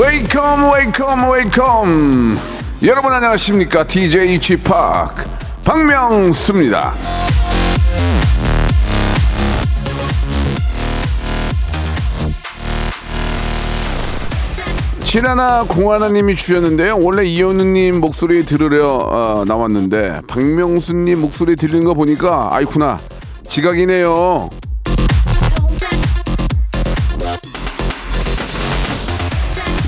Welcome, welcome, welcome. 여러분 안녕하십니까? DJ p 박명수입니다. 실하나 공하나님이 주셨는데요. 원래 이현우님 목소리 들으려 어, 나왔는데 박명수님 목소리 들리는 거 보니까 아이쿠나 지각이네요.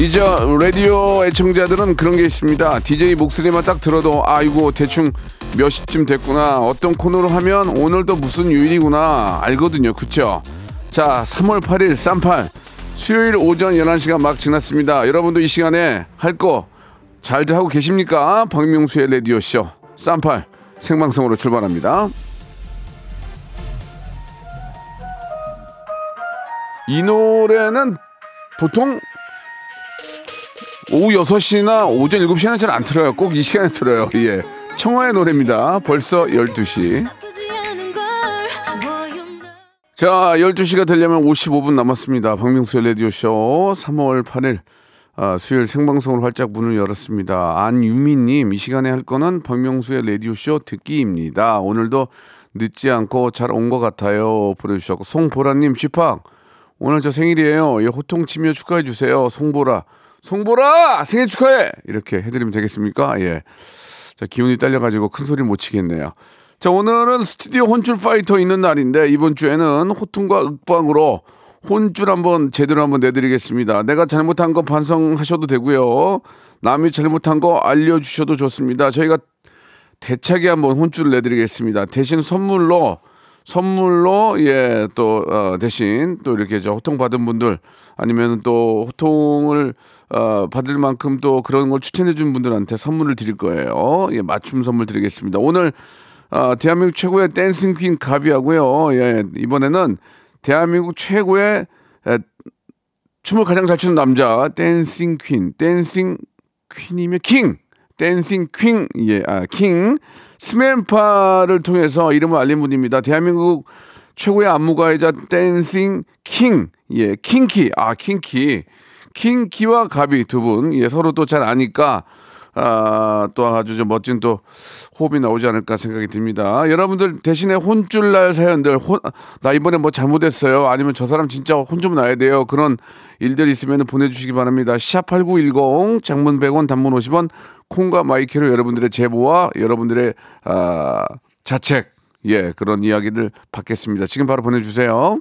이제 라디오 애청자들은 그런 게 있습니다. DJ 목소리만 딱 들어도 아이고 대충 몇 시쯤 됐구나. 어떤 코너로 하면 오늘도 무슨 요일이구나 알거든요. 그쵸? 자, 3월 8일 쌈팔 수요일 오전 11시가 막 지났습니다. 여러분도 이 시간에 할 거 잘들 하고 계십니까? 박명수의 라디오쇼 쌈팔 생방송으로 출발합니다. 이 노래는 보통 오후 6시나 오전 7시에는 잘 안 틀어요. 꼭 이 시간에 틀어요. 예. 청하의 노래입니다. 벌써 12시. 자, 12시가 되려면 55분 남았습니다. 박명수의 라디오쇼 3월 8일 아, 수요일 생방송으로 활짝 문을 열었습니다. 안유미님, 이 시간에 할 거는 박명수의 라디오쇼 듣기입니다. 오늘도 늦지 않고 잘 온 것 같아요. 보내주셨고, 송보라님, 쥐팍, 오늘 저 생일이에요. 예, 호통치며 축하해주세요. 송보라. 송보라! 생일 축하해! 이렇게 해드리면 되겠습니까? 예. 자, 기운이 딸려가지고 큰 소리 못 치겠네요. 자, 오늘은 스튜디오 혼줄 파이터 있는 날인데 이번 주에는 호통과 윽방으로 혼줄 한번 제대로 한번 내드리겠습니다. 내가 잘못한 거 반성하셔도 되고요. 남이 잘못한 거 알려주셔도 좋습니다. 저희가 대차게 한번 혼쭐을 내드리겠습니다. 대신 선물로 선물로 예 또 어, 대신 또 이렇게 저 호통 받은 분들 아니면 또 호통을 어, 받을 만큼 또 그런 걸 추천해 준 분들한테 선물을 드릴 거예요. 예 맞춤 선물 드리겠습니다. 오늘 어, 대한민국 최고의 dancing queen 가비하고요. 예 이번에는 대한민국 최고의 에, 춤을 가장 잘 추는 남자 dancing queen dancing queen이면 king dancing queen 예, 아, king 스맨파를 통해서 이름을 알린 분입니다. 대한민국 최고의 안무가이자 dancing king 예, 킹키 아 킹키 킹키와 가비 두 분 예, 서로 또 잘 아니까 아, 또 아주 좀 멋진 또 호흡이 나오지 않을까 생각이 듭니다. 여러분들 대신에 혼쭐날 사연들, 혼, 나 이번에 뭐 잘못했어요. 아니면 저 사람 진짜 혼 좀 나야 돼요. 그런 일들 있으면 보내주시기 바랍니다. 샵8910 장문 100원 단문 50원 콩과 마이케이로 여러분들의 제보와 여러분들의 아, 자책 예 그런 이야기들 받겠습니다. 지금 바로 보내주세요.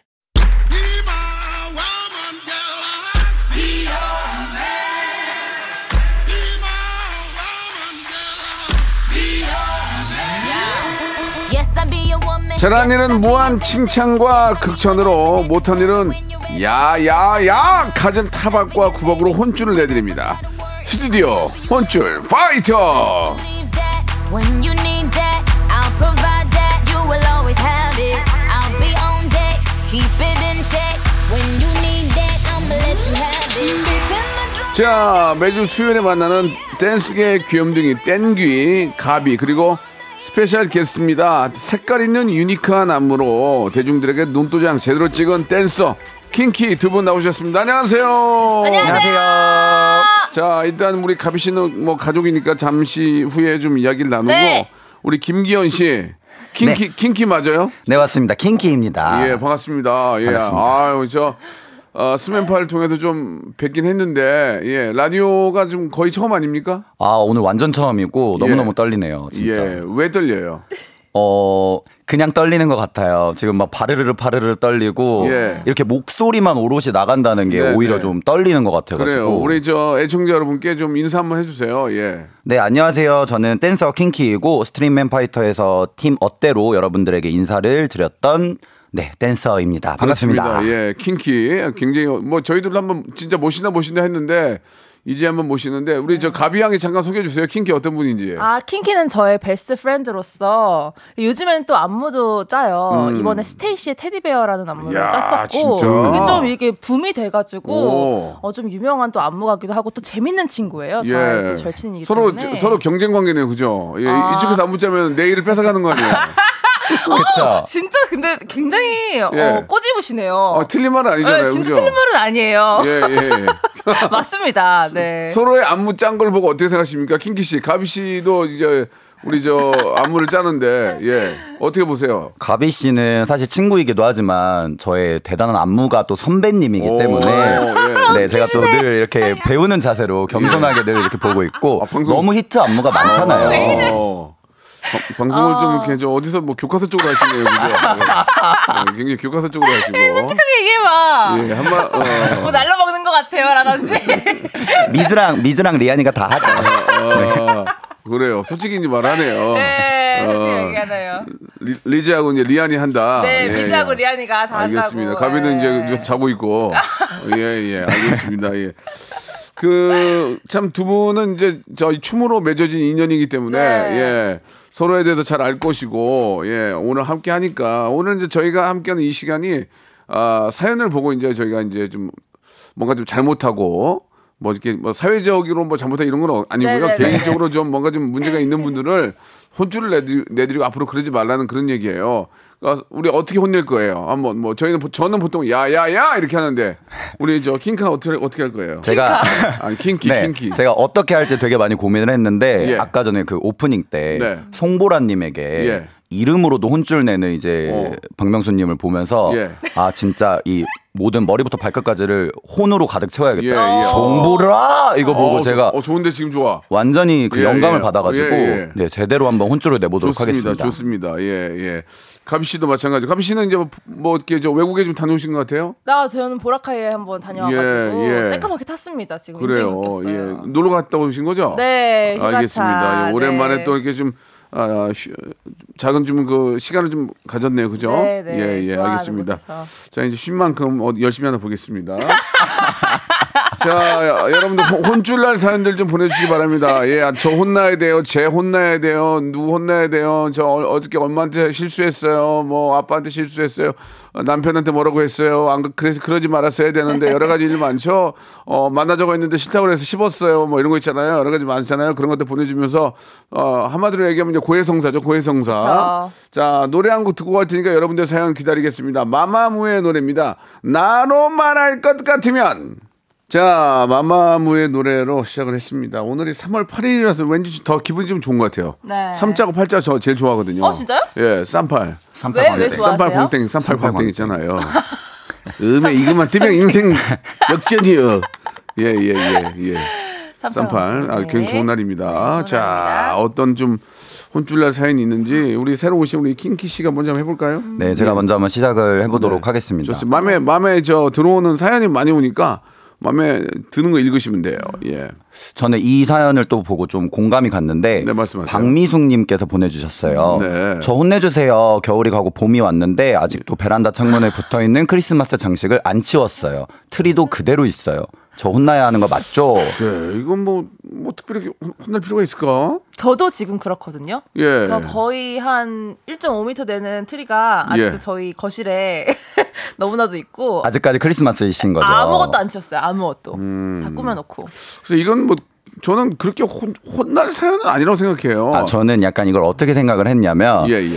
잘한 일은 무한 칭찬과 극찬으로 못한 일은 야야야 갖은 타박과 구박으로 혼쭐을 내드립니다. 스튜디오 혼쭐 파이터. 자 매주 수요일에 만나는 댄스계 귀염둥이 땡귀 가비 그리고 special 게스트입니다. 색깔 있는 unique한 안무로 대중들에게 눈도장 제대로 찍은 댄서 킹키 두 분 나오셨습니다. 안녕하세요. 안녕하세요. 자 일단 우리 가비 씨는 뭐 가족이니까 잠시 후에 좀 이야기를 나누고 네. 우리 김기현 씨 킹키 킹키 맞아요? 네 맞습니다. 킹키입니다. 예 반갑습니다. 예 반갑습니다. 아유 저 어, 스맨파를 통해서 좀 뵙긴 했는데 예 라디오가 좀 거의 처음 아닙니까? 아 오늘 완전 처음이고 너무 너무 떨리네요. 진짜. 예 왜 떨려요? 어 그냥 떨리는 것 같아요. 지금 막 파르르르 파르르 떨리고 예. 이렇게 목소리만 오롯이 나간다는 게 네, 오히려 네. 좀 떨리는 것 같아가지고. 그래요. 우리 저 애청자 여러분께 좀 인사 한번 해주세요. 예. 네 안녕하세요. 저는 댄서 킹키이고 스트릿맨 파이터에서 팀 어때로 여러분들에게 인사를 드렸던 네 댄서입니다. 반갑습니다. 그렇습니다. 예, 킹키 굉장히 뭐 저희들도 한번 진짜 모시나 모시나 했는데 이제 한번 모시는데 우리 저 가비 양이 잠깐 소개해 주세요. 킹키 어떤 분인지. 아, 킹키는 저의 베스트 프렌드로서 요즘엔 또 안무도 짜요. 이번에 스테이시의 테디베어라는 안무를 음. 야, 짰었고 진짜? 그게 좀 이게 붐이 돼가지고 오. 어, 좀 유명한 또 안무가기도 하고 또 재밌는 친구예요. 또 절친이기 예. 서로 때문에 서로 경쟁 관계네요, 그죠? 예, 아. 이쪽에서 안무 짜면 내일을 뺏어가는 거 아니에요? 그쵸. 진짜 근데 굉장히 예. 어, 꼬집으시네요. 아, 틀린 말은 아니잖아요, 네, 진짜 그죠? 틀린 말은 아니에요. 예, 예. 맞습니다. 네. 서로의 안무 짠 걸 보고 어떻게 생각하십니까, 킹키 씨? 가비 씨도 이제 우리 저 안무를 짜는데 예 어떻게 보세요? 가비 씨는 사실 친구이기도 하지만 저의 대단한 안무가 또 선배님이기 오, 때문에 예. 네 제가 또 늘 이렇게 배우는 자세로 겸손하게 늘 이렇게 보고 있고 아, 방송- 너무 히트 안무가 많잖아요. 어. 방- 방송을 좀 이렇게 저 어디서 뭐 교과서 쪽으로 하시네요, 그죠? 예. 어, 굉장히 교과서 쪽으로 하시고. 얘기해봐. 예, 한마 어. 뭐 날라먹는 것 같아요, 라든지. 미즈랑 미즈랑 리안이가 다 하죠. 어, 그래요. 솔직히 말하네요. 네, 어. 얘기하나요. 리, 리즈하고 이제 리안이 한다. 네, 예, 미즈하고 예. 리안이가 다 알겠습니다. 한다고. 가비는 예. 이제 자고 있고. 예, 예. 알겠습니다. 예. 그, 참 두 분은 이제 저희 춤으로 맺어진 인연이기 때문에, 네. 예. 서로에 대해서 잘 알 것이고, 예. 오늘 함께 하니까, 오늘 이제 저희가 함께하는 이 시간이, 아, 사연을 보고 이제 저희가 이제 좀 뭔가 좀 잘못하고, 뭐 이렇게 뭐 사회적으로 뭐 잘못한 이런 건 아니고요. 네네네. 개인적으로 좀 뭔가 좀 문제가 있는 분들을 혼쭐을 내드리, 내드리고 앞으로 그러지 말라는 그런 얘기예요. 우리 어떻게 혼낼 거예요? 한번 뭐 저희는 보- 저는 보통 야야야 이렇게 하는데 우리 저 킹카 어떻게 어떻게 할 거예요? 제가 아니 킹키 네, 킹키. 제가 어떻게 할지 되게 많이 고민을 했는데 예. 아까 전에 그 오프닝 때 네. 송보라님에게 예. 이름으로도 혼쭐 내는 이제 어. 박명수님을 보면서 예. 아 진짜 이 모든 머리부터 발끝까지를 혼으로 가득 채워야겠다. 예, 예. 송보라 이거 보고 어, 제가 어 좋은데 지금 좋아. 완전히 그 예, 영감을 예. 받아가지고 예, 예. 네, 제대로 한번 혼쭐을 내보도록 좋습니다. 하겠습니다. 좋습니다. 예 예. 가비 씨도 마찬가지. 가비 씨는 이제 뭐, 뭐 이렇게 저 외국에 좀 다녀오신 것 같아요? 나 저는 보라카이에 한번 다녀와가지고 예, 예. 새까맣게 탔습니다. 지금 그래요. 예. 놀러 갔다 오신 거죠? 네, 휴가차. 알겠습니다. 예, 오랜만에 네. 또 이렇게 좀 아, 쉬- 작은 좀 그 시간을 좀 가졌네요. 그죠? 네, 네. 예, 예, 알겠습니다. 곳에서. 자, 이제 쉰 만큼 어, 열심히 하나 보겠습니다. 자, 여- 여러분들 혼- 혼쭐 날 사연들 좀 보내주시기 바랍니다. 예, 아, 저 혼나야 돼요. 쟤 혼나야 돼요. 누구 혼나야 돼요. 저 어- 어저께 엄마한테 실수했어요. 뭐 아빠한테 실수했어요. 어, 남편한테 뭐라고 했어요. 안 그- 그래서 그러지 말았어야 되는데 여러 가지 일 많죠. 어, 만나자고 했는데 싫다고 해서 씹었어요. 뭐 이런 거 있잖아요. 여러 가지 많잖아요. 그런 것들 보내주면서 어, 한마디로 얘기하면 이제 고해성사죠. 고해성사. 그쵸. 자, 노래 한 곡 듣고 갈 테니까 여러분들 사연 기다리겠습니다. 마마무의 노래입니다. 나로 말할 것 같으면. 자, 마마무의 노래로 시작을 했습니다. 오늘이 3월 8일이라서 왠지 더 기분이 좀 좋은 것 같아요. 네. 삼자고 팔자 저 제일 좋아하거든요. 어, 진짜요? 예, 쌈팔. 삼팔 왜. 왜 좋아하세요? 쌈팔 광땡, 쌈팔 광땡. 있잖아요. 음에 이것만 뜨면 인생 역전이요. 예, 예, 예, 예. 쌈팔. 아, 굉장히 좋은 날입니다. 네, 자. 어떤 좀 혼쭐날 사연이 있는지 우리 새로 오신 우리 킹키 씨가 먼저 한번 해볼까요? 네, 제가 먼저 한번 시작을 해보도록 하겠습니다. 네. 좋습니다. 맘에 맘에 저 들어오는 사연이 많이 오니까 맘에 드는 거 읽으시면 돼요. 예. 저는 이 사연을 또 보고 좀 공감이 갔는데 네, 말씀하세요. 박미숙님께서 보내주셨어요. 네. 저 혼내주세요. 겨울이 가고 봄이 왔는데 아직도 베란다 창문에 붙어 있는 크리스마스 장식을 안 치웠어요. 트리도 그대로 있어요. 저 혼나야 하는 거 맞죠? 네, 이건 뭐, 뭐 특별히 혼- 혼날 필요가 있을까? 저도 지금 그렇거든요. 예. 저 거의 한 1.5m 되는 트리가 아직도 예. 저희 거실에 너무나도 있고 아직까지 크리스마스이신 거죠? 아무것도 안 치웠어요. 아무것도 음. 다 꾸며놓고. 그래서 이건 뭐 저는 그렇게 혼, 혼날 사연은 아니라고 생각해요. 아, 저는 약간 이걸 어떻게 생각을 했냐면 예, 예.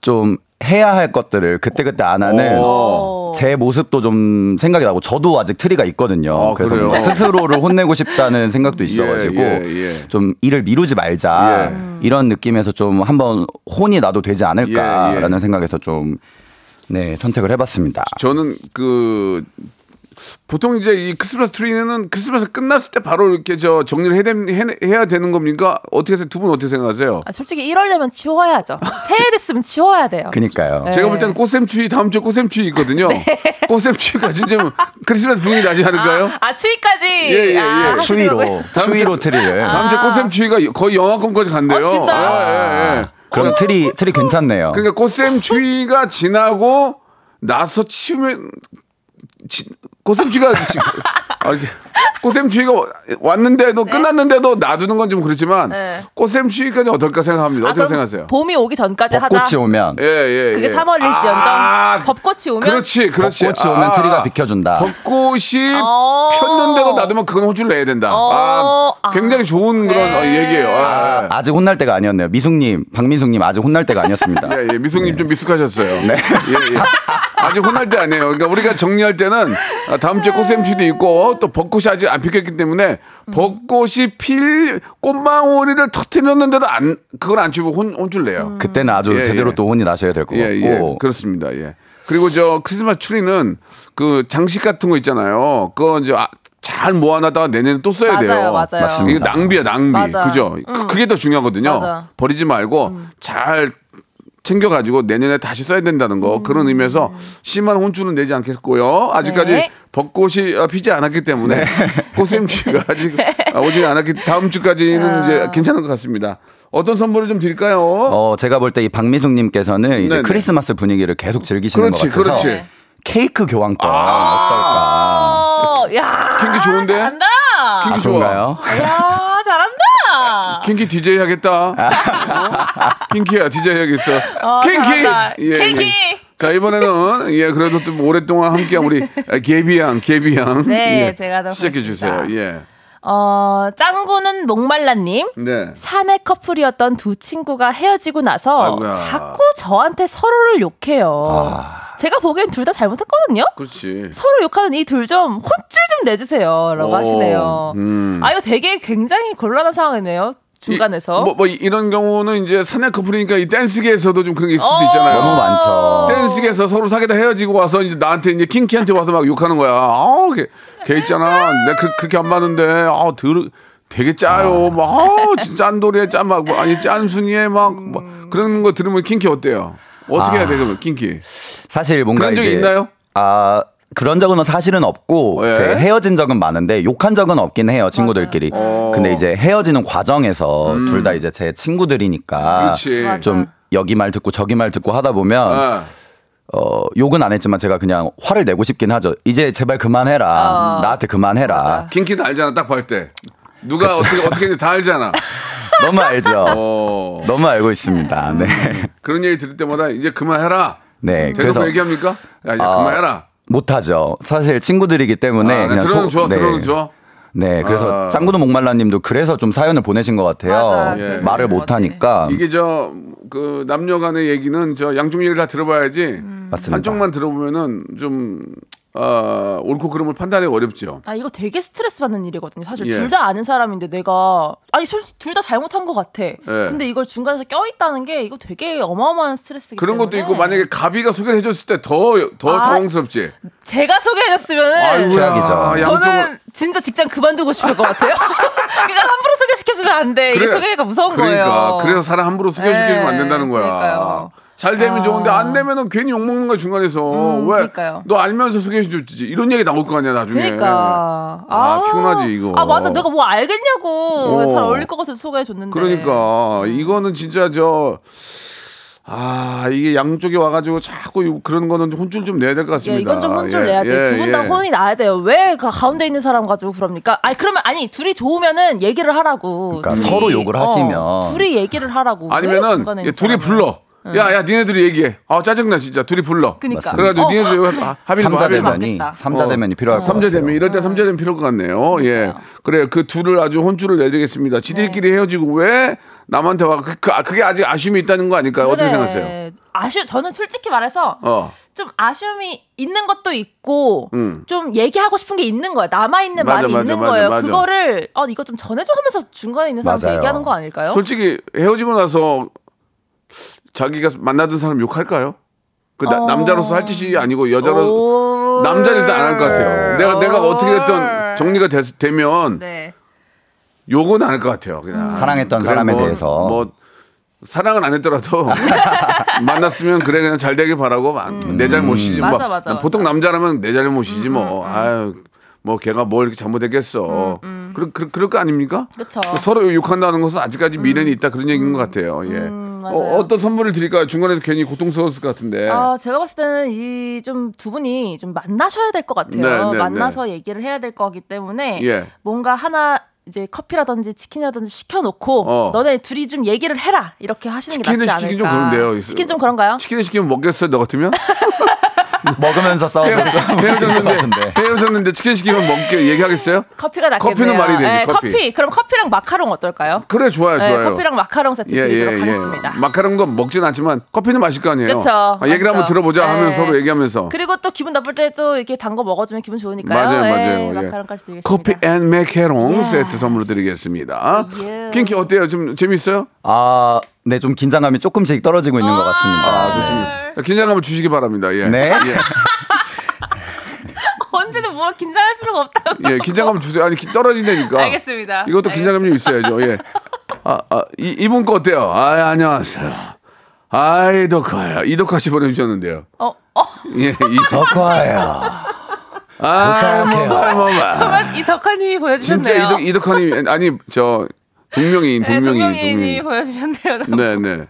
좀 해야 할 것들을 그때그때 안 하는 어. 제 모습도 좀 생각이 나고 저도 아직 트리가 있거든요. 아, 그래서 그래요? 스스로를 혼내고 싶다는 생각도 있어가지고 예, 예. 좀 일을 미루지 말자 예. 이런 느낌에서 좀 한번 혼이 나도 되지 않을까라는 예, 예. 생각에서 좀 네, 선택을 해봤습니다. 저는 그 보통 이제 이 크리스마스 트리는 크리스마스 끝났을 때 바로 이렇게 저 정리를 해야, 되, 해야 되는 겁니까? 어떻게 두 분 어떻게 생각하세요? 아, 솔직히 1월 되면 치워야죠. 새해 됐으면 치워야 돼요. 그니까요. 네. 제가 볼 때는 꽃샘추위 다음 주에 꽃샘추위 있거든요. 꽃샘추위까지 좀 크리스마스 분위기 나지 않을까요? 아, 추위까지. 예, 예, 예. 아, 추위로. 추위로 트리를. 다음 주에 꽃샘추위가 거의 영하권까지 간대요. 아, 진짜요? 예, 예, 예. 그럼 트리 트리 괜찮네요. 그러니까 꽃샘추위가 지나고 나서 치우면 지- 지- 아, 이렇게 꽃샘추위가 왔는데도 끝났는데도 놔두는 건 좀 그렇지만 네. 꽃샘추위까지 어떨까 생각합니다. 아, 어떻게 생각하세요? 봄이 오기 전까지 하자. 벚꽃이 오면 예, 예, 그게 예. 3월일지언정 아, 벚꽃이 오면 그렇지, 그렇지. 벚꽃이 오면 트리가 비켜준다. 벚꽃이 어. 폈는데도 놔두면 그건 혼쭐을 내야 된다. 어. 아, 굉장히 좋은 그런 네. 어, 얘기예요. 아, 아. 아직 혼날 때가 아니었네요. 미숙님, 박민숙님 아직 혼날 때가 아니었습니다. 예, 예, 미숙님 좀 미숙하셨어요. 네. 예, 예. 아직 혼날 때 아니에요. 그러니까 우리가 정리할 때는 아, 다음 주에 꽃샘추도 있고 또 벚꽃이 아직 안 피었기 때문에 벚꽃이 필 꽃망울이를 터트렸는데도 안 그걸 안 치고 혼, 혼줄 내요. 그때는 아주 예, 제대로 예. 또 혼이 나셔야 될 것 예, 예. 같고. 그렇습니다. 예. 그리고 저 크리스마스 트리는 그 장식 같은 거 있잖아요. 그거 이제 아, 잘 모아놨다가 내년에 또 써야 맞아요, 돼요. 맞아요. 맞습니다. 이게 낭비야, 낭비. 맞아. 그죠? 그- 그게 더 중요하거든요. 맞아. 버리지 말고 잘 챙겨가지고 내년에 다시 써야 된다는 거 그런 의미에서 심한 혼주는 내지 않겠고요. 아직까지 네. 벚꽃이 어, 피지 않았기 때문에 꽃샘추가 아직 어, 오지 않았기 다음 주까지는 이제 괜찮은 것 같습니다. 어떤 선물을 좀 드릴까요? 어, 제가 볼 때 이 박미숙님께서는 이제 네네. 크리스마스 분위기를 계속 즐기시는 그렇지, 것 같아서 그렇지. 케이크 교환권 어, 야. 킹기 좋은데? 잘한다. 킹기 어떨까? 좋아. 좋은가요? 야, 잘한다. kinky DJ 하겠다. 어? kinky야 DJ 하겠어. 어, kinky. 잘한다. kinky. 자 이번에는 예 그래도 또 오랫동안 함께한 우리 개비양 개비양 네, 예, 제가 하도록 시작해 주세요. 예. 어, 짱구는 목말라님. 네. 사내 커플이었던 두 친구가 헤어지고 나서 아이고야. 자꾸 저한테 서로를 욕해요. 제가 보기엔 둘 다 잘못했거든요. 그렇지. 서로 욕하는 이 둘 좀 혼쭐 좀 내주세요라고 오, 하시네요. 음. 아 이거 되게 굉장히 곤란한 상황이네요. 중간에서. 이, 뭐, 뭐 이런 경우는 이제 사내 커플이니까 이 댄스계에서도 좀 그런 게 있을 수 어. 있잖아요. 너무 많죠. 댄스계에서 서로 사귀다 헤어지고 와서 이제 나한테 이제 킹키한테 와서 막 욕하는 거야. 아우 걔, 걔 있잖아. 내가 그, 그렇게 안 맞는데 아 들. 되게 짜요. 막, 아우, 진짜 짠돌이에 짠, 막, 뭐, 아니, 짠순이에 막, 막 그런 거 들으면 킹키 어때요? 어떻게 해야 돼, 그러면, 킹키? 사실 뭔가 그런 이제 있나요? 아 그런 적은 사실은 없고 예. 그 헤어진 적은 많은데 욕한 적은 없긴 해요 친구들끼리. 어. 근데 이제 헤어지는 과정에서 둘다 이제 제 친구들이니까 음. 맞아. 좀 여기 말 듣고 저기 말 듣고 하다 보면 아, 어 욕은 안 했지만 제가 그냥 화를 내고 싶긴 하죠. 이제 제발 그만해라. 어. 나한테 그만해라. 맞아. 킹키는 알잖아, 딱 볼 때. 누가 어떻게, 어떻게 했는지 다 알잖아. 너무 알죠. 어. 너무 알고 있습니다. 네. 그런 얘기 들을 때마다 이제 그만해라. 네. 대놓고 얘기합니까? 야, 이제 아, 그만해라. 못하죠. 사실 친구들이기 때문에 아, 그냥 들어는 소- 줘, 네. 들어는 줘. 네, 그래서 아. 짱구도 목말라님도 그래서 좀 사연을 보내신 것 같아요. 맞아요. 예. 말을 못 하니까 이게 저 그 남녀간의 얘기는 저 양쪽 얘기를 다 들어봐야지 맞습니다. 한쪽만 들어보면은 좀 어, 옳고 그름을 판단하기 어렵죠. 아 이거 되게 스트레스 받는 일이거든요. 사실 예. 둘다 아는 사람인데 내가 아니 솔직히 둘 다 잘못한 것 같아. 근데 이걸 중간에서 껴 있다는 게 이거 되게 어마어마한 스트레스기 그런 때문에 것도 있고 만약에 가비가 소개를 해줬을 때 더더 아. 당황스럽지. 제가 소개해줬으면은 최악이죠. 양쪽을- 저는 진짜 직장 그만두고 싶을 것 같아요. 그러니까 함부로 소개시켜주면 안 돼. 이게 그래. 소개가 무서운 그러니까 거예요. 그래서 사람 함부로 소개시키면 안 네, 된다는 거야. 그러니까요. 잘 되면 아. 좋은데 안 되면은 괜히 욕 먹는 거야 중간에서 음, 왜 그러니까요. 너 알면서 소개해 줬지 이런 얘기 나올 거 아니야 나중에. 그러니까 아, 피곤하지, 이거. 아 맞아 내가 뭐 알겠냐고 어. 잘 어울릴 것 같아서 소개해 줬는데 그러니까 이거는 진짜 저. 아 이게 양쪽에 와가지고 자꾸 이- 그런 거는 좀 혼쭐 좀 내야 될것 야, 같습니다. 이건 좀 혼쭐 예, 내야 돼. 예, 두분다 예. 혼이 나야 돼요. 왜 그 가운데 있는 사람 가지고 그럽니까? 아니 그러면 아니 둘이 좋으면은 얘기를 하라고. 그러니까 둘이, 서로 욕을 하시면. 둘이 얘기를 하라고. 왜 아니면은 둘이. 불러. 야야 니네들이 얘기해. 아 짜증나 진짜 둘이 불러. 그니까. 그래가지고 어, 니네들이 어, 아, 합의를 봐, 삼자. 대면이. 삼자 대면이 필요할 것 삼자. 되면 이럴 때 삼자 되면 필요할 것 같네요. 예. 그래 그 둘을 아주 혼쭐을 내드리겠습니다. 지들끼리 네. 헤어지고 왜 남한테 와? 그, 그, 아, 그게 아직 아쉬움이 있다는 거 아닐까요? 어떻게 생각하세요? 아쉬 저는 솔직히 말해서 어. 좀 아쉬움이 있는 것도 있고 음. 좀 얘기하고 싶은 게 있는 거야 남아 있는 말이 맞아, 있는 맞아, 거예요. 맞아. 그거를 어 이거 좀 전해줘 하면서 중간에 있는 사람한테. 얘기하는 거 아닐까요? 솔직히 헤어지고 나서 자기가 만나던 사람 욕할까요? 그 나- 어. 남자로서 할 짓이 아니고 여자로 남자는 일단 안 할 것 같아요. 내가 내가 어떻게 됐든 정리가 됐, 되면 네. 욕은 안 할 것 같아요. 그냥 사랑했던 그래, 사람에 뭐, 대해서. 뭐 사랑은 안 했더라도 만났으면 그래 그냥 잘 되길 바라고 내 잘못이지 뭐. 음. 맞아, 맞아, 보통 맞아. 음, 남자라면 내 잘못이지 뭐. 아유 뭐 걔가 뭘 이렇게 잘못했겠어. 그, 그, 그럴 거 아닙니까? 그쵸. 서로 욕한다는 것은 아직까지 미련이 있다 그런 얘기인 것 같아요. 예. 음, 맞아요. 어, 어떤 선물을 드릴까요? 중간에서 괜히 고통스러웠을 것 같은데. 아, 제가 봤을 때는 이 좀 두 분이 좀 만나셔야 될 것 같아요. 네, 네, 만나서 얘기를 해야 될 거기 때문에 예. 뭔가 하나 이제 커피라든지 치킨이라든지 시켜놓고 어. 너네 둘이 좀 얘기를 해라 이렇게 하시는 게 낫지 시키긴 좀 않을까. 그런데요. 치킨 좀 그런가요? 치킨을 시키면 먹겠어요, 너 같으면? 먹으면서 싸우고 좀 헤어졌는데, 치킨 시키면 먹게 얘기하겠어요? 커피가 낫겠네요. 커피는 말이 되지, 네, 커피. 커피. 그럼 커피랑 마카롱 어떨까요? 그래, 좋아요, 네, 좋아요. 커피랑 마카롱 세트 드리도록 하겠습니다. 마카롱도 먹진 않지만 커피는 마실 거 아니에요. 그쵸. 아, 얘기를 한번. 들어보자 하면 네. 서로 얘기하면서. 그리고 또 기분 나쁠 때 또 이렇게 단 거 먹어주면 기분 좋으니까요. 맞아요, 네, 맞아요. 예. 마카롱까지 드리겠습니다. 커피 and 마카롱 예. 세트 선물로 드리겠습니다. 예. 킹키 어때요? 좀 재밌어요? 아, 네, 좀 긴장감이 조금씩 떨어지고 있는 것 같습니다. 아, 좋습니다. 자, 긴장감을 주시기 바랍니다. 예. 네. 예. 언제는 뭐 긴장할 필요가 없다고. 예, 긴장감 주세요. 아니, 기- 떨어진다니까. 알겠습니다. 이것도 긴장감 좀 있어야죠. 예. 아, 아, 이, 이분 거 어때요? 아, 안녕하세요. 아이, 덕화야. 이덕화 씨 보내주셨는데요. 어, 어. 예, 이, 덕화예요. 아, 부탁해요. 뭐봐, 뭐봐. 정말 이 덕화님이 보여주셨네요. 진짜 이덕, 이덕화님, 아니, 저, 동명이인, 네, 동명이인, 동명이인이 동명이인. 보여주셨네요. 네, 네.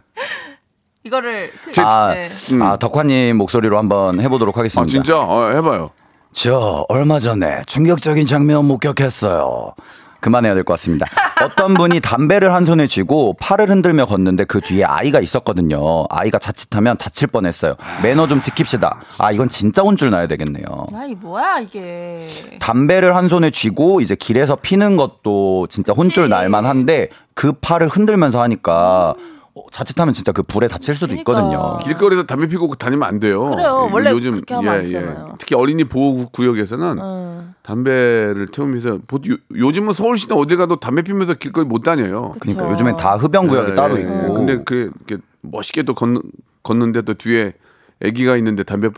이거를 그, 아, 네. 아, 덕화님 목소리로 한번 해보도록 하겠습니다. 아, 진짜? 어, 해봐요. 저 얼마 전에 충격적인 장면 목격했어요. 그만해야 될 것 같습니다. 어떤 분이 담배를 한 손에 쥐고 팔을 흔들며 걷는데 그 뒤에 아이가 있었거든요. 아이가 자칫하면 다칠 뻔했어요. 매너 좀 지킵시다. 아 이건 진짜 혼줄 나야 되겠네요. 야, 이 뭐야 이게. 담배를 한 손에 쥐고 이제 길에서 피는 것도 진짜 혼줄 그치. 날만한데 그 팔을 흔들면서 하니까 어, 자칫하면 진짜 그 불에 다칠 수도 그러니까. 있거든요. 길거리에서 담배 피고 다니면 안 돼요. 그래요. 예, 원래 그렇게 하면 안 되잖아요. 특히 어린이 보호 구역에서는 음. 담배를 태우면서 보- 요, 요즘은 서울시내 어디 가도 담배 피면서 길거리 못 다녀요. 그러니까 요즘엔 다 흡연 구역이 예, 따로 예. 있고. 근데 그 멋있게 또 걷는 걷는데 또 뒤에 아기가 있는데 담배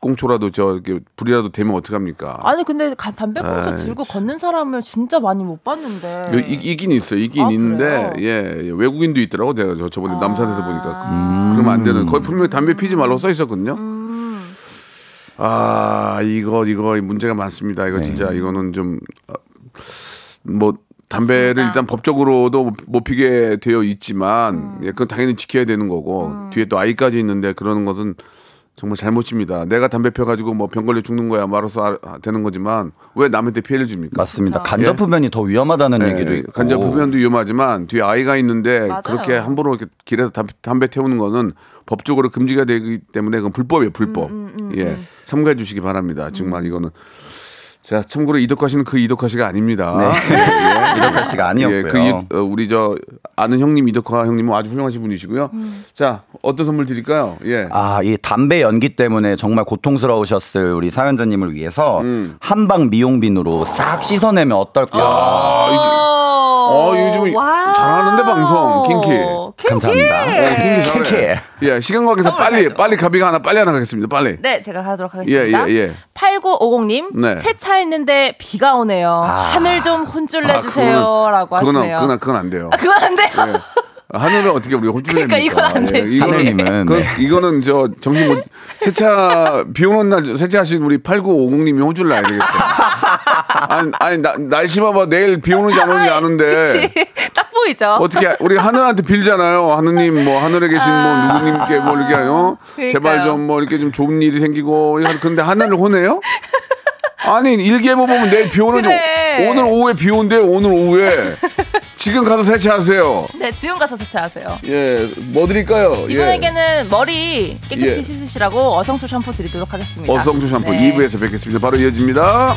꽁초라도 저 이렇게 불이라도 되면 어떡합니까? 아니 근데 가- 담배 꽁초 아이, 들고 걷는 사람을 진짜 많이 못 봤는데. 요- 이, 있긴 있어요. 있긴 아, 있는데? 예, 예, 외국인도 있더라고 내가 저 저번에 아. 남산에서 보니까 그러면 안 되는. 거기 분명히 담배 피지 말라고 써 있었거든요. 음. 아 이거 이거 문제가 많습니다. 이거 진짜 이거는 좀뭐 담배를 맞습니다. 일단 법적으로도 못 피게 되어 있지만 음. 예, 그건 당연히 지켜야 되는 거고 뒤에 또 아이까지 있는데 그러는 것은 정말 잘못입니다. 내가 담배 펴가지고 뭐 병 걸려 죽는 거야 말아서 아- 되는 거지만 왜 남한테 피해를 줍니까? 맞습니다. 그쵸. 간접 흡연이 더 위험하다는 얘기도 예, 있고. 간접 흡연도 위험하지만 뒤에 아이가 있는데 맞아요. 그렇게 함부로 이렇게 길에서 담배, 담배 태우는 거는 법적으로 금지가 되기 때문에 그건 불법이에요, 불법. 음, 예, 참고해 주시기 바랍니다. 정말 이거는 자 참고로 이덕화 씨는 그 이덕화 씨가 아닙니다. 네. 예, 예. 이덕화 씨가 아니었고요. 예, 그 이- 어, 우리 저 아는 형님 이덕화 형님은 아주 훌륭하신 분이시고요. 음. 자 어떤 선물 드릴까요? 예. 아, 이 담배 연기 때문에 정말 고통스러우셨을 우리 사연자님을 위해서 음. 한방 미용빈으로 싹 씻어내면 어떨까? 아, 이제- 어, 요즘. 잘하는데, 방송. kinky. 감사합니다. 어, 킹기 잘해. 킹키. 예, 시간 관계상 선물 빨리 가야죠. 빨리 가비가 하나 빨리 하나 가겠습니다. 빨리. 네, 제가 하도록 하겠습니다. 예, 예, 예. 8950님, 네. 세차 했는데 비가 오네요. 하늘 좀 혼쭐 아, 내주세요라고 그거는, 하시네요. 그건, 그건 안 돼요. 아, 그건 안 돼요. 예. 하늘을 어떻게 우리가 홀줄 그러니까? 이건 안 되지. 이거는- 하늘님은 그, 네. 이거는 저 정신 못 세차 비 오는 날 세차하신 우리 8950님이 혼줄 나야 되겠어요. 아니, 아니 나, 날씨 봐봐 내일 비 오는지 안 오는지 아는데. 딱 보이죠? 어떻게 우리 하늘한테 빌잖아요. 하느님 뭐 하늘에 계신 뭐 누구님께 뭐 이렇게 요 제발 아. 좀뭐 이렇게 좀 좋은 일이 생기고 근데 하늘을 호네요? 아니 일기예보 보면 내일 비 오는지 그래. 오늘 오후에 비 온대요. 오늘 오후에 지금 가서 세차하세요. 네, 지금 가서 세차하세요. 예, 뭐 드릴까요? 예. 이분에게는 머리 깨끗이 예. 씻으시라고 어성초 샴푸 드리도록 하겠습니다. 어성초 샴푸 네. 2부에서 뵙겠습니다. 바로 이어집니다.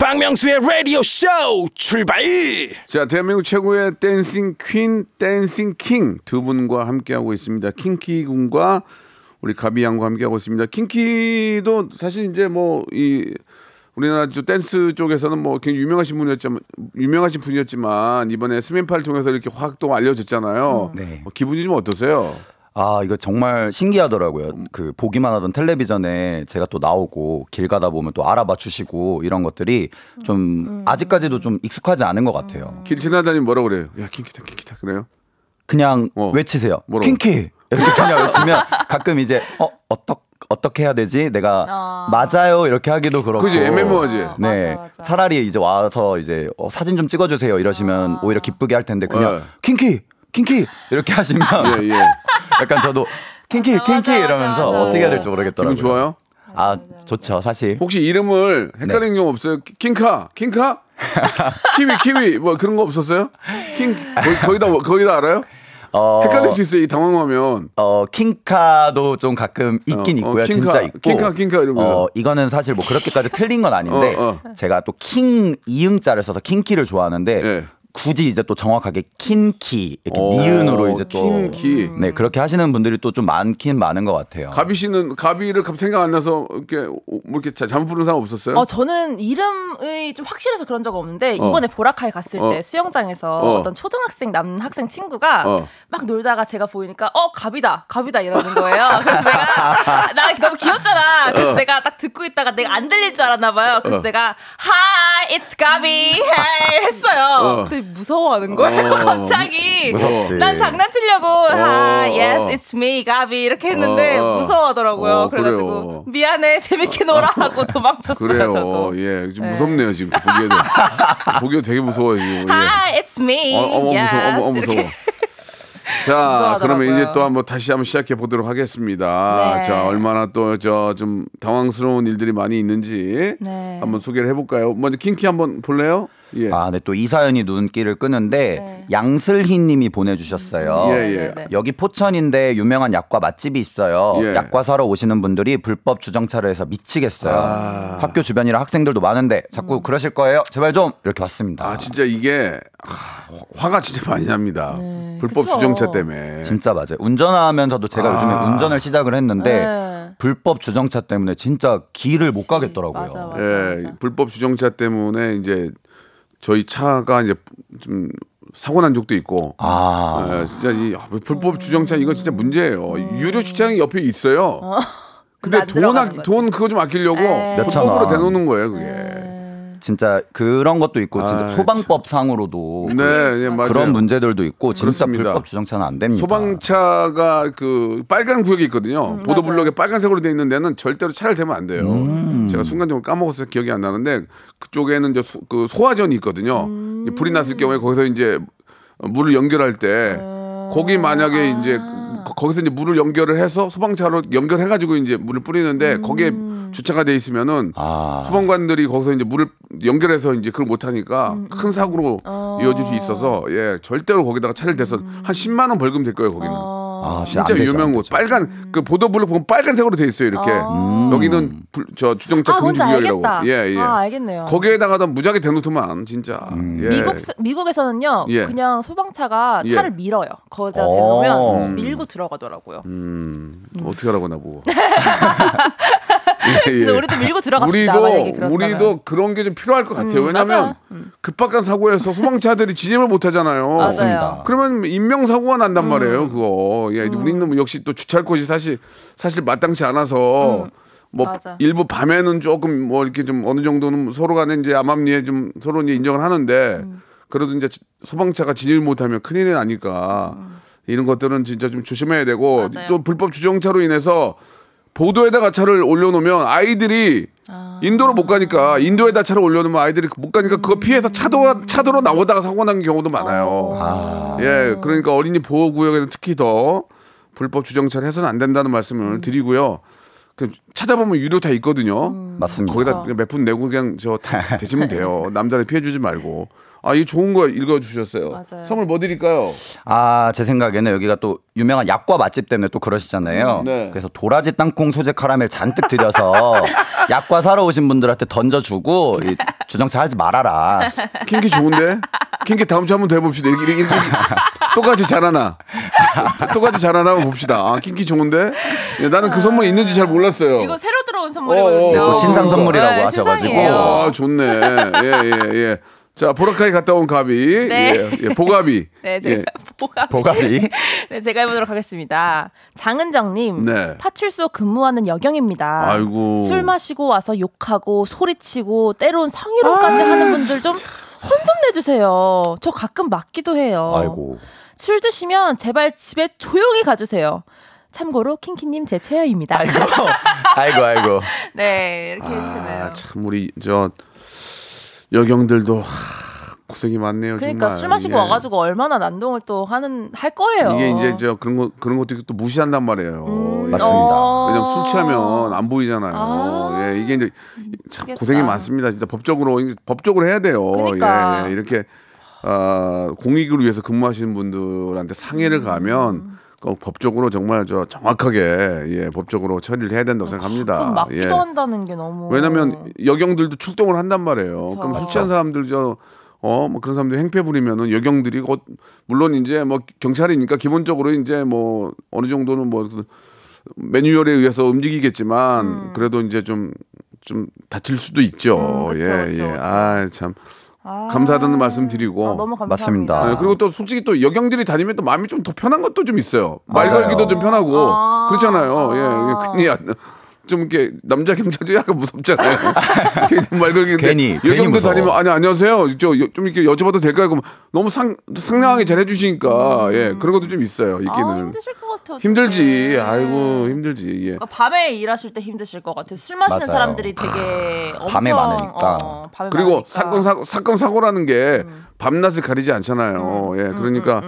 박명수의 라디오 쇼 출발 자, 대한민국 최고의 dancing queen, dancing king 두 분과 함께하고 있습니다. 킹키 군과 우리 가비 양과 함께하고 있습니다. 킹키도 사실 이제 뭐 이 우리나라 저 댄스 쪽에서는 뭐 굉장히 유명하신 분이었지만 유명하신 분이었지만 이번에 스맨파를 통해서 이렇게 확 또 알려졌잖아요. 네. 뭐 기분이 좀 어떠세요? 아, 이거 정말 신기하더라고요. 그 보기만 하던 텔레비전에 제가 또 나오고 길 가다 보면 또 알아봐 주시고 이런 것들이 좀 아직까지도 좀 익숙하지 않은 것 같아요. 길 지나다니면 뭐라 그래요? 야 킹키다 킹키다 그래요? 그냥 어. 외치세요. 뭐라고? 킹키 이렇게 그냥 외치면 가끔 이제 어 어떻 어떻게 해야 되지? 내가 어. 맞아요 이렇게 하기도 그렇고. 그지 애매모호하지. 네, 맞아, 맞아. 차라리 이제 와서 이제 어, 사진 좀 찍어주세요 이러시면 아. 오히려 기쁘게 할 텐데 그냥 네. 킹키 킹키 이렇게 하시면 예 예. 약간 저도 킹키 맞아, 킹키 맞아, 이러면서 맞아. 어떻게 해야 될지 모르겠더라고요. 기분 좋아요? 아 좋죠 사실. 혹시 이름을 헷갈리는 경우 없어요? 킹카, 킹카, 키위, 키위 뭐 그런 거 없었어요? 킹 거기, 거기다 거기다 알아요? 어, 헷갈릴 수 있어요. 이 당황하면. 어 킹카도 좀 가끔 있긴 어, 어, 있고요. 킹카, 진짜 있고. 킹카, 킹카 이러면서. 어 이거는 사실 뭐 그렇게까지 틀린 건 아닌데 어, 제가 또 킹 이응자를 써서 킹키를 좋아하는데 예. 굳이 이제 또 정확하게 킨키 이렇게 오, 미은으로 이제 또 킨키. 네 그렇게 하시는 분들이 또 좀 많긴 많은 것 같아요. 가비 씨는 가비를 갑 생각 안 나서 이렇게 뭐 이렇게 자- 잘못 부르는 사람 없었어요? 어, 저는 이름이 좀 확실해서 그런 적 없는데 이번에 보라카이 갔을 어. 때 수영장에서 어. 어. 떤 초등학생 남학생 친구가 어. 막 놀다가 제가 보이니까 어 갑이다 갑이다 이러는 거예요. 그래서 내가 나 너무 귀엽잖아. 어. 그래서 내가 딱 듣고 있다가 내가 안 들릴 줄 알았나 봐요. 그래서 내가 Hi, it's 가비 hey 했어요. 어. 근데 무서워하는 거예요. 어. 갑자기. 무섭지. 난 장난치려고 어. yes, it's me 가비 이렇게 했는데 어, 어. 무서워하더라고요. 어, 그래가지고 그래요. 미안해 재밌게 놀아 하고 도망쳤어요. 그래요. 저도. 예, 좀 네. 무섭네요 지금 보기에도. 보기에도 되게 무서워요 지금. 예. Hi, it's me. 어, 어머 yes. 무서워, 어머, 어머 무서워. 자, 무서워하더라고요. 그러면 이제 또 한번 다시 한번 시작해 보도록 하겠습니다. 네. 자, 얼마나 또 저 좀 당황스러운 일들이 많이 있는지 네. 한번 소개를 해볼까요? 먼저 킹키 한번 볼래요? 예. 아, 네, 또 이 사연이 눈길을 끄는데 네. 양슬희 님이 보내주셨어요. 예, 예. 네, 네. 여기 포천인데 유명한 약과 맛집이 있어요. 예. 약과 사러 오시는 분들이 불법 주정차를 해서 미치겠어요. 아. 학교 주변이라 학생들도 많은데 자꾸 음. 그러실 거예요. 제발 좀 이렇게 왔습니다. 아, 진짜 이게 하, 화가 진짜 많이 납니다. 불법 그쵸. 주정차 때문에. 진짜 맞아요. 운전하면서도 제가 아. 요즘에 운전을 시작을 했는데 네. 불법 주정차 때문에 진짜 길을 못 가겠더라고요. 맞아, 맞아. 예, 맞아. 불법 주정차 때문에 이제 저희 차가 이제 좀 사고 난 적도 있고. 아, 예, 진짜 이 아, 불법 주정차 이거 진짜 문제예요. 유료 주차장이 옆에 있어요. 근데 안 돈, 아. 돈 그거 좀 아끼려고 천 불법으로 원. 대놓는 거예요, 그게. 진짜 그런 것도 있고 진짜 아, 소방법 상으로도 네, 예, 맞아요. 그런 문제들도 있고 진짜 그렇습니다. 불법 주정차는 안 됩니다. 소방차가 그 빨간 구역이 있거든요. 음, 보도블록에 빨간색으로 돼 있는 데는 절대로 차를 대면 안 돼요. 음. 제가 순간적으로 까먹었어요. 기억이 안 나는데 그쪽에는 이제 소, 그 소화전이 있거든요. 음. 불이 났을 경우에 거기서 이제 물을 연결할 때 어. 거기 만약에 아. 이제 거- 거기서 이제 물을 연결을 해서 소방차로 연결해 가지고 이제 물을 뿌리는데 음. 거기에 주차가 돼 있으면은 아. 소방관들이 거기서 이제 물을 연결해서 이제 그걸 못 하니까 음, 큰 사고로 이어질 수 있어서 예 절대로 거기다가 차를 대서 음. 한 10만 원 벌금 될 거예요 거기는 아, 진짜 안 되죠, 유명한 안 곳. 빨간 그 보도블록 보면 빨간색으로 돼 있어요 이렇게 여기는 불, 저 주정차 아, 뭔지 금지 구역이라고 알겠다. 예예 아, 알겠네요. 거기에다가도 무지하게 대놓더만 진짜 예. 미국 미국에서는요 예. 그냥 소방차가 예. 차를 밀어요. 거기다 어. 대놓으면 밀고 들어가더라고요. 음, 어떻게 하라고 나보고 예, 예. 그래서 우리도 밀고 들어갑시다. 우리도. 우리도 그런 게 좀 필요할 것 같아요. 음, 왜냐하면. 음. 급박한 사고에서 소방차들이 진입을 못 하잖아요. 맞아요. 그러면 인명 사고가 난단 음. 말이에요. 그거. 예, 우리는 역시 또 주차할 곳이 사실 사실 마땅치 않아서 뭐 음. 맞아. 일부 밤에는 조금 뭐 이렇게 좀 어느 정도는 서로 간에 이제 암암리에 좀 서로 이제 인정을 하는데 음. 그래도 이제 소방차가 진입을 못하면 큰일이 나니까 이런 것들은 진짜 좀 조심해야 되고 맞아요. 또 불법 주정차로 인해서 보도에다가 차를 올려놓으면 아이들이 인도로 못 가니까 인도에다 차를 올려놓으면 아이들이 못 가니까 그거 피해서 차도 차도로 나오다가 사고 나는 경우도 많아요. 예, 그러니까 어린이 보호 구역에서 특히 더 불법 주정차를 해서는 안 된다는 말씀을 드리고요. 그 찾아보면 유료 다 있거든요. 맞습니다. 거기다 몇푼 내고 그냥 저다 대시면 돼요. 남자를 피해 주지 말고 아, 이 좋은 거 읽어주셨어요. 맞아요. 선물 뭐 드릴까요? 아, 제 생각에는 여기가 또 유명한 약과 맛집 때문에 또 그러시잖아요. 네. 그래서 도라지 땅콩 소재 카라멜 잔뜩 드려서 약과 사러 오신 분들한테 던져주고 이 주정차 하지 말아라. kinky 좋은데? kinky 다음 주 한번 더 해봅시다. 이렇게, 이렇게, 이렇게 똑같이 잘하나? 똑같이 잘하나 한번 봅시다. 아, kinky 좋은데? 예, 나는 그 선물이 있는지 잘 몰랐어요. 이거 새로 들어온 선물이거든요. 어, 어, 또 신상 선물이라고 네, 하셔가지고. 신상이에요. 아, 좋네. 예, 예, 예. 자, 보라카이 갔다 온 가비. 네. 예, 예, 보가비. 네, 제가 예. 보가 보가비. 네, 제가 해보도록 하겠습니다. 장은정님, 네. 파출소 근무하는 여경입니다. 아이고. 술 마시고 와서 욕하고 소리치고 때론 성희롱까지 하는 분들 좀 혼 좀 내주세요. 저 가끔 맞기도 해요. 아이고. 술 드시면 제발 집에 조용히 가주세요. 참고로 킹키님 제 최애입니다. 아이고. 아이고, 아이고. 네, 이렇게. 아, 참, 우리, 저, 여경들도, 하, 고생이 많네요. 그러니까 정말. 술 마시고 예. 와가지고 얼마나 난동을 또 하는 할 거예요. 이게 이제 저 그런 거 그런 것도 또 무시한단 말이에요. 예. 맞습니다. 어. 왜냐면 술 취하면 안 보이잖아요. 아. 예, 이게 이제 참 미치겠다. 고생이 많습니다. 진짜 법적으로 법적으로 해야 돼요. 그러니까. 예, 예. 이렇게 어, 공익을 위해서 근무하시는 분들한테 음. 상해를 가면 그 법적으로 정말 저 정확하게 예, 법적으로 처리를 해야 된다고 생각합니다. 가끔 맞기도 예. 한다는 게 너무 왜냐면 여경들도 출동을 한단 말이에요. 그쵸. 그럼 술 취한 사람들 저 어, 뭐 그런 사람들 행패 부리면은 여경들이 곧 물론 이제 뭐 경찰이니까 기본적으로 이제 뭐 어느 정도는 뭐 매뉴얼에 의해서 움직이겠지만 그래도 이제 좀좀 다칠 수도 있죠. 음, 그쵸, 예, 그쵸, 예. 그쵸. 아, 참 아. 감사하다는 말씀 드리고. 아, 너무 감사합니다. 맞습니다. 예, 그리고 또 솔직히 또 여경들이 다니면 또 마음이 좀 더 편한 것도 좀 있어요. 말. 걸기도 좀 편하고 아. 그렇잖아요. 예, 아. 괜히 안- 좀 이렇게 남자 경찰도 약간 무섭잖아요. 괜히 말 걸기인데 괜히, 여경들 무서워. 다니면 아니 안녕하세요. 저좀 이렇게 여쭤봐도 될까요? 그럼 너무 상 상냥하게 잘해 주시니까 예 그런 것도 좀 있어요. 아, 있기는 힘드실 것 같아요. 힘들지. 아이고 힘들지. 예. 그러니까 밤에 일하실 때 힘드실 것 같아요. 술 마시는 맞아요. 사람들이 되게 엄청 밤에 많으니까. 어, 밤에 그리고 많으니까. 사건 사고 사건 사고라는 게 음. 밤낮을 가리지 않잖아요. 예, 그러니까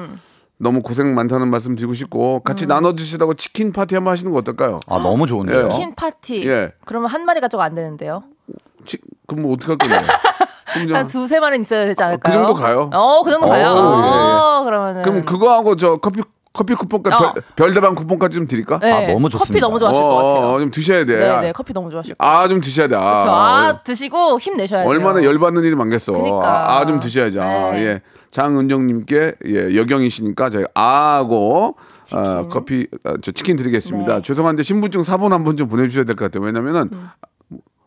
너무 고생 많다는 말씀 드리고 싶고 같이 나눠 드시라고 치킨 파티 한번 하시는 거 어떨까요? 아, 너무 좋은데요. 치킨 파티. 예. 그러면 한 마리가 좀 안 되는데요. 치, 그럼 뭐 어떻게 할 저- 한 두세 마리는 있어야 되지 않을까요? 그 정도 가요? 어, 그 정도 어, 가요. 예, 어, 그러면은. 그럼 그거하고 저 커피 커피 쿠폰까지 어. 별, 별다방 쿠폰까지 좀 드릴까? 네, 아, 너무 커피 좋습니다. 너무 좋아하실 것 같아요. 어, 좀 드셔야 돼. 네, 네, 커피 너무 좋아하실 것 같아요. 아, 좀 드셔야 돼. 아, 그렇죠. 아, 드시고 힘 내셔야 돼요. 얼마나 열받는 일이 많겠어. 그러니까. 아, 좀 드셔야지. 아, 네. 예. 장은정님께 예, 여경이시니까 저희 아하고 아, 커피 아, 저 치킨 드리겠습니다. 네. 죄송한데 신분증 사본 한 번 좀 보내주셔야 될 것 같아요. 왜냐면은 음.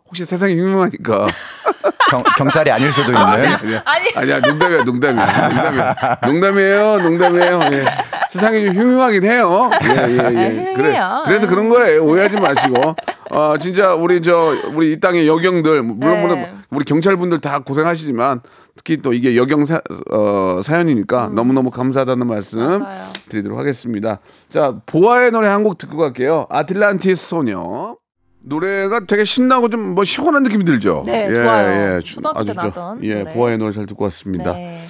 혹시 세상이 흉흉하니까 경, 경찰이 아닐 수도 있는. 아니야, 아니. 아니야 농담이야 농담이야 농담이야 농담이에요 농담이에요 예. 세상이 좀 흉흉하긴 해요 예 예 예 그래 흉흉해요. 그래서 그런 거예요 오해하지 마시고 어 진짜 우리 저 우리 이 땅의 여경들 물론 네. 물론 우리 경찰분들 다 고생하시지만 특히 또 이게 여경 사, 어, 사연이니까 너무 너무 감사하다는 말씀 음. 맞아요. 드리도록 하겠습니다 자 보아의 노래 한 곡 듣고 갈게요 아틀란티스 소녀 노래가 되게 신나고 좀 뭐 시원한 느낌이 들죠. 네, 좋아요. 주- 초등학교 때 나왔던 예. 보아의 노래 잘 듣고 왔습니다. 네.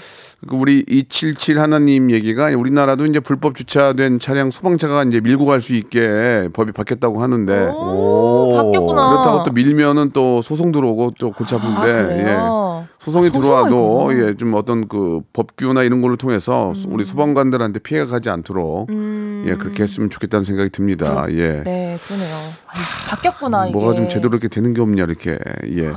그 우리 277 하나님 얘기가 우리나라도 이제 불법 주차된 차량 소방차가 이제 밀고 갈 수 있게 법이 바뀌었다고 하는데 오, 바뀌었구나. 그렇다고 또 밀면은 또 소송 들어오고 또 골치 아픈데 아? 예. 소송이 아, 들어와도. 예, 좀 어떤 그 법규나 이런 걸로 통해서 음. 우리 소방관들한테 피해가 가지 않도록 예, 그렇게 했으면 좋겠다는 생각이 듭니다. 예. 네, 그러네요. 아니, 바뀌었구나 이게. 뭐가 좀 제대로 이렇게 되는 게 없냐 이렇게 예.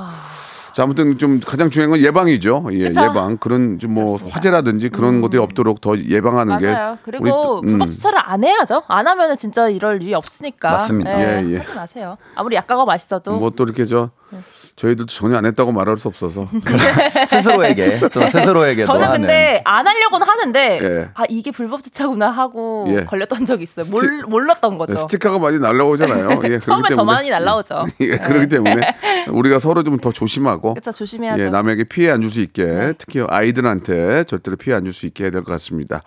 자 아무튼 좀 가장 중요한 건 예방이죠. 예, 그쵸? 예방 그런 좀뭐 화재라든지 그런 것들이 없도록 더 예방하는 게 맞아요. 그리고 우리 또- 음. 불법 주차를 안 해야죠. 안 하면은 진짜 이럴 일이 없으니까. 맞습니다. 예, 예, 예. 하지 마세요. 아무리 약가가 맛있어도. 뭐 또 이렇게 저 네. 저희들도 전혀 안 했다고 말할 수 없어서 스스로에게 좀 스스로에게 저는 근데 안 하려고는 하는데 예. 아 이게 불법 주차구나 하고 예. 걸렸던 적이 있어요. 몰, 몰랐던 거죠. 스티커가 많이 날라오잖아요. 예, 처음에 더 때문에- 많이 날라오죠. 예, 그렇기 때문에 우리가 서로 좀 더 조심하고 그렇죠. 조심해야죠. 예, 남에게 피해 안 줄 수 있게 특히 아이들한테 절대로 피해 안 줄 수 있게 해야 될 것 같습니다.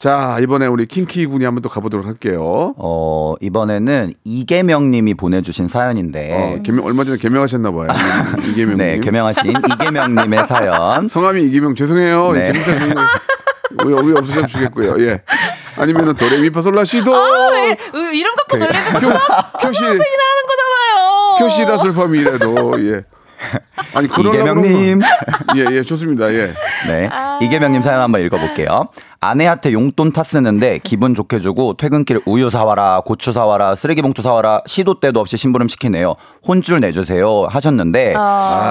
자 이번에 우리 킹키 군이 한번 또 가보도록 할게요. 어, 이번에는 이계명 님이 보내주신 사연인데. 어, 개명, 얼마 전에 개명하셨나 봐요. 이계명 네, 님. 개명하신 이계명 님의 사연. 성함이 이기명 죄송해요. 네. 재밌어요. 왜, 왜 없으셔 주겠고요. 예. 아니면은 도레미파솔라시도 으, 이름 갖고 놀리는 거 초등학생이나 표시 하는 거잖아요. 표시라 술밤이라도 예. 아니 그러려고 이계명님. 그러면- 예, 예, 좋습니다. 예. 네. 이계명님 사연 한번 읽어볼게요. 아내한테 용돈 타 쓰는데 기분 좋게 주고 퇴근길에 우유 사와라, 고추 사와라, 쓰레기 봉투 사와라, 시도 때도 없이 심부름 시키네요. 혼줄 내주세요 하셨는데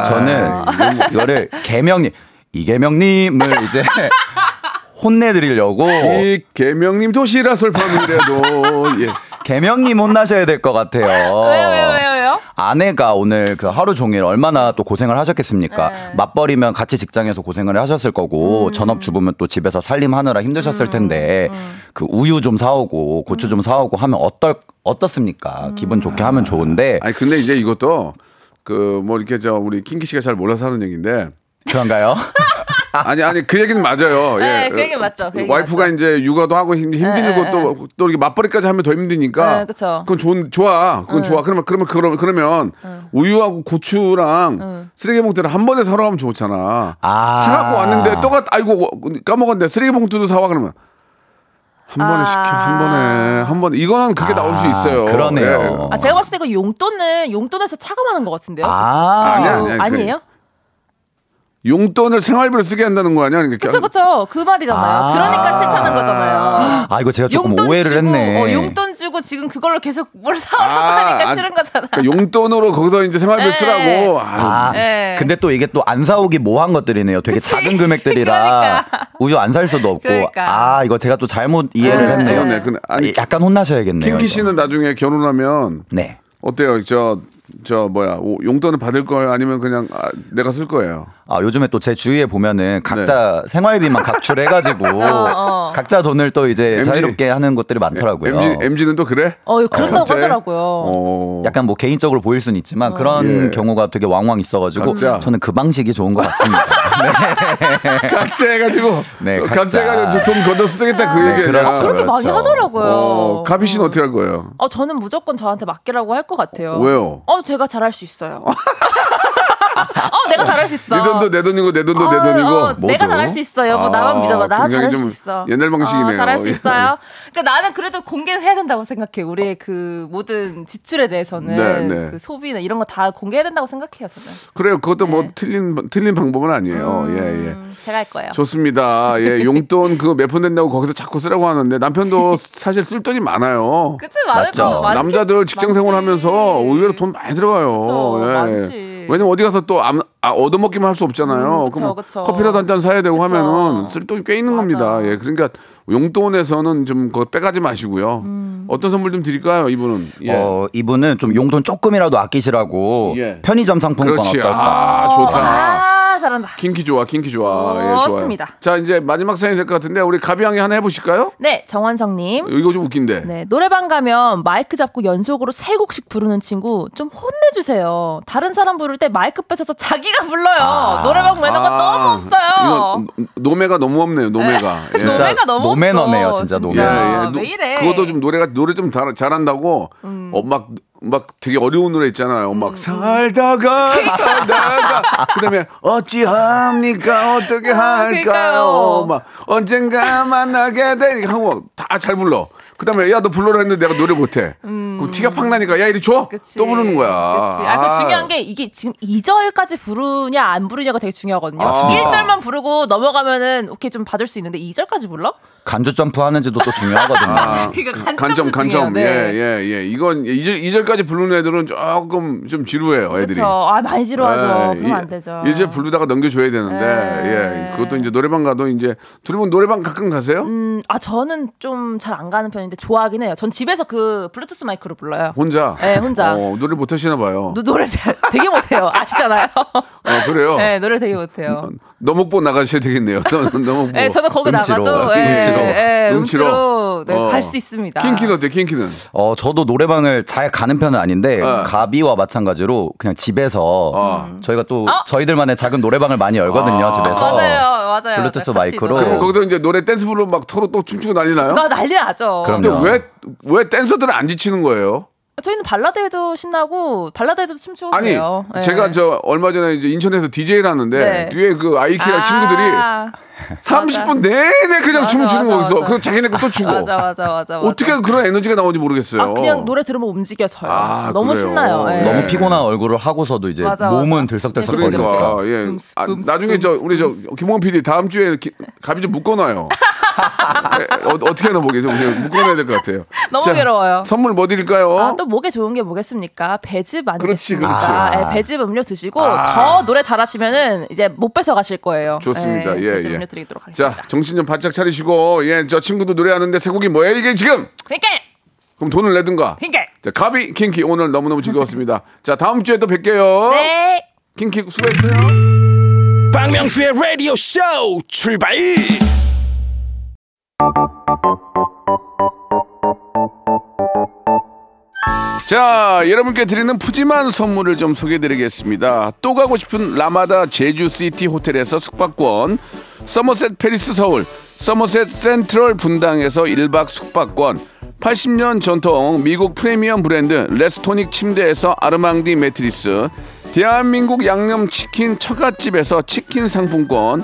저는 이거를 계명님, 이계명님을 이제 혼내드리려고 이 개명님 도시락을 파는데도 예. 계명님 혼나셔야 될 것 같아요. 왜요, 왜요, 왜요? 아내가 오늘 그 하루 종일 얼마나 또 고생을 하셨겠습니까? 네. 맞벌이면 같이 직장에서 고생을 하셨을 거고 음. 전업 주부면 또 집에서 살림하느라 힘드셨을 텐데 그 우유 좀 사오고 고추 음. 좀 사오고 하면 어떨 어떻습니까? 기분 좋게 하면 좋은데 아니 근데 이제 이것도 그 뭐 이렇게 저 우리 킹키 씨가 잘 몰라서 하는 얘기인데 그런가요? 아니 아니 그 얘기는 맞아요. 네, 예. 그 얘기는 맞죠. 그 얘기 와이프가 맞죠. 이제 육아도 하고 힘, 힘들고 네, 또, 또 이렇게 맞벌이까지 하면 더 힘드니까. 네, 그쵸. 그건 좋은 좋아. 그건 좋아. 그러면 그러면 그러면 그러면 우유하고 고추랑 쓰레기 봉투를 한 번에 사러 가면 좋잖아. 아. 사갖고 왔는데 또가 아이고 까먹었네. 쓰레기 봉투도 사와 그러면. 한 번에 아. 시켜 한 번에 한 번에 이거는 그게 나올 수 있어요. 그러네요. 아, 제가 봤을 때 이거 용돈은 용돈에서 차감하는 것 같은데요. 아. 아니야. 그- 아니에요? 용돈을 생활비로 쓰게 한다는 거 아니야? 그러니까 그쵸, 그쵸. 그 말이잖아요. 아. 그러니까 싫다는 거잖아요. 아 이거 제가 조금 오해를 주고, 했네. 어, 용돈 주고 지금 그걸로 계속 뭘 사오라고 아, 하니까 아, 싫은 거잖아. 그러니까 용돈으로 거기서 이제 생활비를 네. 쓰라고. 아, 네. 근데 또 이게 또 안 사오기 뭐한 것들이네요. 되게 그치. 작은 금액들이라 그러니까. 우유 안 살 수도 없고. 그러니까. 아, 이거 제가 또 잘못 이해를 네. 했네요. 그러네. 그러네. 아니, 약간 혼나셔야겠네요. 킹키 이거. 씨는 나중에 결혼하면 네. 어때요? 저, 저 뭐야 오, 용돈을 받을 거예요? 아니면 그냥 아, 내가 쓸 거예요? 아, 요즘에 또 제 주위에 보면은 각자 생활비만 각출해가지고 어. 각자 돈을 또 이제 MG. 자유롭게 하는 곳들이 많더라고요. MG, MG는 또 그래? 어, 그런다고 각자의? 하더라고요. 어. 약간 뭐 개인적으로 보일 수는 있지만 그런 예. 경우가 되게 왕왕 있어가지고 각자. 저는 그 방식이 좋은 것 같습니다. 각자 해가지고 네, 각자 각자. 해가지고 돈 걷어 쓰겠다 그 네, 얘기야. 그렇죠. 그렇게 많이 그렇죠. 하더라고요. 어, 가비 씨는 어떻게 할 거예요? 어, 저는 무조건 저한테 맡기라고 할 것 같아요. 왜요? 어, 제가 잘할 수 있어요. 어, 내가 잘할 수 있어. 네 돈도 내 돈이고 내 돈도 내 어, 돈이고. 어, 내가. 잘할 수 있어요. 뭐 아, 나만 믿어봐. 나 잘할 좀수 있어. 옛날 방식이네요. 어, 잘할 수 예. 있어요. 그러니까 나는 그래도 공개를 해야 된다고 생각해. 우리의 그 모든 지출에 대해서는 네, 네. 그 소비나 이런 거 다 공개해야 된다고 생각해요. 저는. 그래요. 그것도 뭐 네. 틀린 틀린 방법은 아니에요. 예, 예. 음, 제가 할 거예요. 좋습니다. 예, 용돈 그거 몇푼 된다고 거기서 자꾸 쓰라고 하는데 남편도 사실 쓸 돈이 많아요. 그치 많을 맞죠. 남자들 직장. 생활하면서 의외로 돈 많이 들어가요. 그쵸, 예. 많지. 왜냐면 어디 가서 또 암- 아, 얻어먹기만 할 수 없잖아요. 음, 그쵸, 그럼 그쵸. 커피라도 한 잔 사야 되고 그쵸. 하면은 쓸 돈이 꽤 있는 맞아. 겁니다. 예, 그러니까 용돈에서는 좀 그거 빼가지 마시고요. 음. 어떤 선물 좀 드릴까요, 이분은? 예. 어, 이분은 좀 용돈 조금이라도 아끼시라고 예. 편의점 상품권 그렇지. 어떨까? 아, 좋다. 아, 잘한다. kinky 좋아, kinky 좋아. 예. 좋습니다. 자, 이제 마지막 사연이 될 것 같은데 우리 가비양이 하나 해보실까요? 네, 정환성님. 이거 좀 웃긴데. 네, 노래방 가면 마이크 잡고 연속으로 세 곡씩 부르는 친구 좀 혼내주세요. 다른 사람 부를 때 마이크 뺏어서 자기가 불러요. 노래방 매너가 너무 없어요. 아. 이건 노매가 너무 없네요. 노매가. 예. 진짜 노래가 너무 노매너네요, 없어. 진짜 노매. 예, 예. 아, 노- 왜 이래? 그것도 좀 노래가 노래 좀 잘, 잘한다고 음. 어, 막, 막 되게 어려운 노래 있잖아요. 막 음. 살다가 살다가 그다음에 어찌합니까 어떻게 할까요? 그러니까요. 막 언젠가 만나게 돼 하고 다잘 불러. 그다음에 야 너 불러라 했는데 내가 노래 못해. 그럼 티가 팍 나니까 야 이리 줘. 음. 그치. 또 부르는 거야. 그치. 아, 그 중요한 게 이게 지금 2절까지 부르냐 안 부르냐가 되게 중요하거든요. 아. 1절만 부르고 넘어가면은 오케이 좀 봐줄 수 있는데 2절까지 불러? 간주 점프 하는지도 또 중요하거든요. 아, 그러니까 그- 간점 간점 간점 중요해요. 예 네. 예예 이건 이절이절까지 부르는 애들은 조금 좀 지루해요 애들이 그렇죠. 아 많이 지루하죠. 예, 그러면 이- 안 되죠. 이제 부르다가 넘겨줘야 되는데 네. 예 그것도 이제 노래방 가도 이제 둘이면 노래방 가끔 가세요? 음, 아 저는 좀 잘 안 가는 편인데 좋아하긴 해요. 전 집에서 그 블루투스 마이크로 불러요. 혼자 네, 혼자. 어, 노래 못 하시나 봐요 노, 노래 잘 되게 못해요. 아시잖아요. 아 그래요 네, 노래 되게 못해요. 너목보 나가셔야 되겠네요 너목보 네, 저는 거기 음치로, 나가도 예, 음치로. 예, 음치로. 음치로 네, 어. 갈수 있습니다. 킹키는 어때 킹키는 어, 저도 노래방을 잘 가는 편은 아닌데 어. 가비와 마찬가지로 그냥 집에서 어. 저희가 또 어? 저희들만의 작은 노래방을 많이 열거든요, 아. 집에서. 맞아요, 맞아요. 블루투스 마이크로. 그럼 거기서 이제 노래 댄스부로 막 서로 또 춤추고 난리 나요? 그거 난리 나죠. 그럼- 근데 그럼요. 왜왜 댄서들은 안 지치는 거예요? 저희는 발라드에도 신나고 발라드에도 춤추고 아니 그래요. 예. 제가 저 얼마 전에 이제 인천에서 DJ를 하는데 네. 뒤에 그 아이키라 친구들이 아, 30분 내내 그냥 맞아, 춤을 추는 맞아, 거기서 맞아. 그럼 자기네 거또 추고 맞아 맞아 맞아. 맞아. 어떻게 그런 에너지가 나오는지 모르겠어요. 아 그냥 노래 들으면 움직여져요. 아, 너무 그래요? 신나요. 예. 너무 피곤한 얼굴을 하고서도 이제 맞아, 몸은. 들썩들썩 그러니까. 거리니까. 그러니까 예. 아, 나중에 저 붐스, 우리 저 김홍원 PD 다음 주에 기, 가비 좀 묶어놔요. 예, 어, 어떻게 하나 보겠죠. 그냥 묶어놔야 될 것 같아요. 너무 자, 괴로워요. 선물 뭐 드릴까요? 아, 또 목에 좋은 게 뭐겠습니까? 배즙 그렇지, 아니겠습니까? 그렇지. 예, 배즙 음료 드시고 아. 더 노래 잘하시면은 이제 못 뺏어 가실 거예요. 좋습니다. 예, 배즙 예. 음료 드리도록 하겠습니다. 자, 정신 좀 바짝 차리시고, 예, 저 친구도 노래하는데 세 곡이 뭐야, 이게 지금? 그러니까 그럼 돈을 내든가. 그러니까 자, 가비, 킹키, 오늘 너무너무 즐거웠습니다. 자, 다음 주에 또 뵐게요. 네. 킹키 수고했어요. 박명수의 라디오 쇼 출발 자, 여러분께 드리는 푸짐한 선물을 좀 소개해드리겠습니다. 또 가고 싶은 라마다 제주시티 호텔에서 숙박권, 서머셋 팰리스 서울, 서머셋 센트럴 분당에서 1박 숙박권, 80년 전통 미국 프리미엄 브랜드 레스토닉 침대에서 아르망디 매트리스, 대한민국 양념치킨 처갓집에서 치킨 상품권,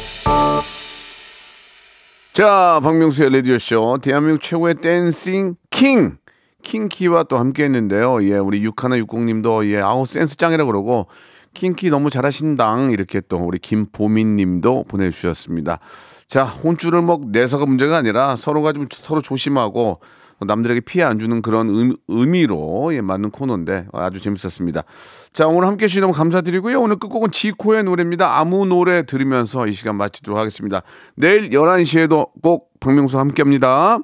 자, 박명수의 라디오쇼, 대한민국 최고의 dancing king, 킹키와 또 함께 했는데요. 예, 우리 육하나 육공님도, 예, 아우, 센스 짱이라 그러고, 킹키 너무 잘하신당, 이렇게 또 우리 김보민 님도 보내주셨습니다. 자, 혼쭐을 뭐 내서가 문제가 아니라 서로가 좀 서로 조심하고, 남들에게 피해 안 주는 그런 의, 의미로 예, 맞는 코너인데 아주 재밌었습니다. 자, 오늘 함께 해주셔서 너무 감사드리고요. 오늘 끝곡은 지코의 노래입니다. 아무 노래 들으면서 이 시간 마치도록 하겠습니다. 내일 11시에도 꼭 박명수 함께 합니다.